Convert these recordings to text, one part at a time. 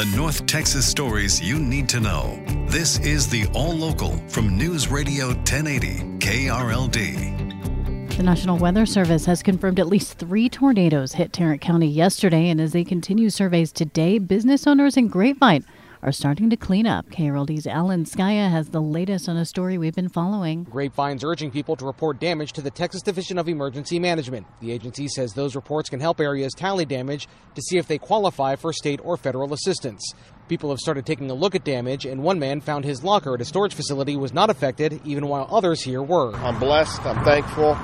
the North Texas stories you need to know. This is the All Local from News Radio 1080 KRLD. The National Weather Service has confirmed at least three tornadoes hit Tarrant County yesterday, and as they continue surveys today, business owners in Grapevine are starting to clean up. KRLD's Alan Scaia has the latest on a story we've been following. Grapevine's urging people to report damage to the Texas Division of Emergency Management. The agency says those reports can help areas tally damage to see if they qualify for state or federal assistance. People have started taking a look at damage, and one man found his locker at a storage facility was not affected, even while others here were. I'm blessed. I'm thankful.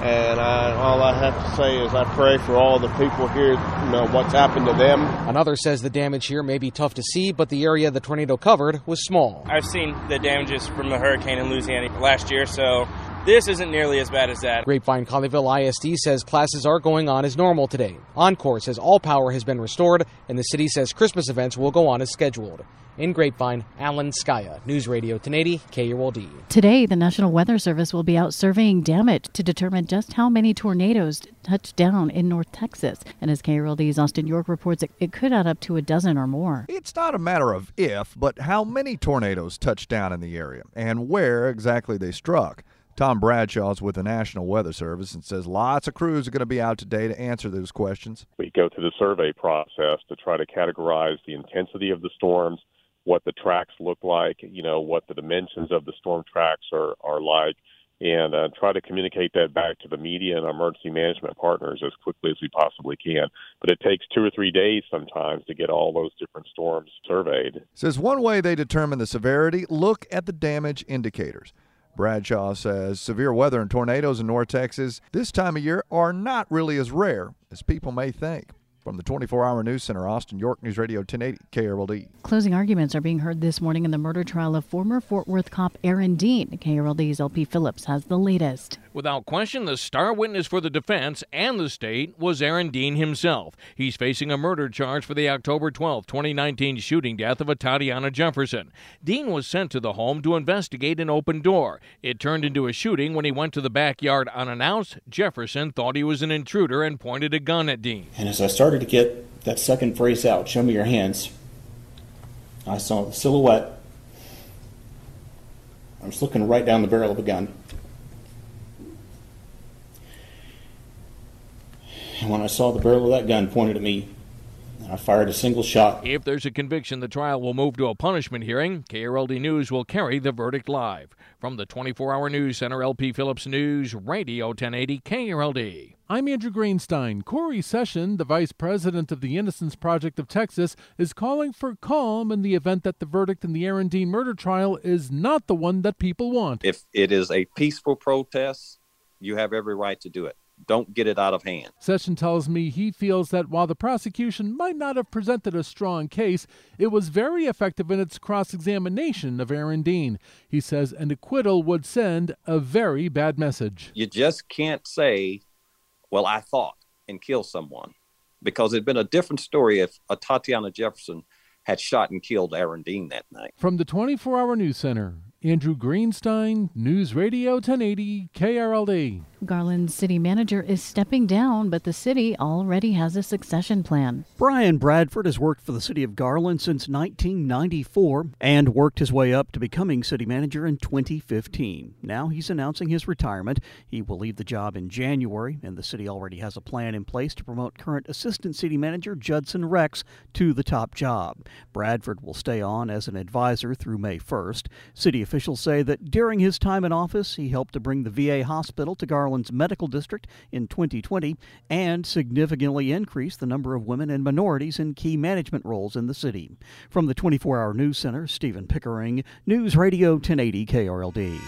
And I, all I have to say is I pray for all the people here, you know, what's happened to them. Another says the damage here may be tough to see, but the area the tornado covered was small. I've seen the damages from the hurricane in Louisiana last year, so this isn't nearly as bad as that. Grapevine Colleyville ISD says classes are going on as normal today. Oncor says all power has been restored, and the city says Christmas events will go on as scheduled. In Grapevine, Alan Scaia, News Radio 1080, KRLD. Today, the National Weather Service will be out surveying damage to determine just how many tornadoes touched down in North Texas. And as KRLD's Austin York reports, it, it could add up to a dozen or more. It's not a matter of if, but how many tornadoes touched down in the area and where exactly they struck. Tom Bradshaw is with the National Weather Service and says lots of crews are going to be out today to answer those questions. We go through the survey process to try to categorize the intensity of the storms, what the tracks look like, you know, what the dimensions of the storm tracks are, are like, and uh, try to communicate that back to the media and our emergency management partners as quickly as we possibly can. But it takes two or three days sometimes to get all those different storms surveyed. Says one way they determine the severity look at the damage indicators. Bradshaw says severe weather and tornadoes in North Texas this time of year are not really as rare as people may think. From the 24 hour news center, Austin, York News Radio 1080 KRLD. Closing arguments are being heard this morning in the murder trial of former Fort Worth cop Aaron Dean. KRLD's LP Phillips has the latest. Without question, the star witness for the defense and the state was Aaron Dean himself. He's facing a murder charge for the October 12, 2019 shooting death of Atatiana Jefferson. Dean was sent to the home to investigate an open door. It turned into a shooting when he went to the backyard unannounced. Jefferson thought he was an intruder and pointed a gun at Dean. And as I started to get that second phrase out, show me your hands, I saw the silhouette. I was looking right down the barrel of a gun. And when I saw the barrel of that gun pointed at me, I fired a single shot. If there's a conviction, the trial will move to a punishment hearing. KRLD News will carry the verdict live. From the 24 hour news center, LP Phillips News, Radio 1080 KRLD. I'm Andrew Greenstein. Cory Session, the vice president of the Innocence Project of Texas, is calling for calm in the event that the verdict in the Aaron Dean murder trial is not the one that people want. If it is a peaceful protest, you have every right to do it don't get it out of hand. Session tells me he feels that while the prosecution might not have presented a strong case, it was very effective in its cross examination of Aaron Dean. He says an acquittal would send a very bad message. You just can't say, well, I thought, and kill someone. Because it'd been a different story if Atatiana Jefferson had shot and killed Aaron Dean that night. From the 24 Hour News Center, Andrew Greenstein, News Radio 1080 KRLD. Garland city manager is stepping down, but the city already has a succession plan. Bryan Bradford has worked for the city of Garland since 1994 and worked his way up to becoming city manager in 2015. Now he's announcing his retirement. He will leave the job in January, and the city already has a plan in place to promote current assistant city manager Judson Rex to the top job. Bradford will stay on as an advisor through May 1st. City officials say that during his time in office, he helped to bring the VA hospital to Medical district in 2020 and significantly increase the number of women and minorities in key management roles in the city. From the 24 Hour News Center, Stephen Pickering, News Radio 1080 KRLD.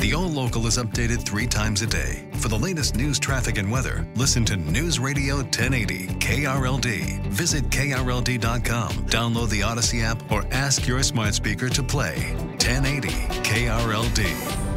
The All Local is updated three times a day. For the latest news, traffic, and weather, listen to News Radio 1080 KRLD. Visit KRLD.com, download the Audacy app, or ask your smart speaker to play 1080 KRLD.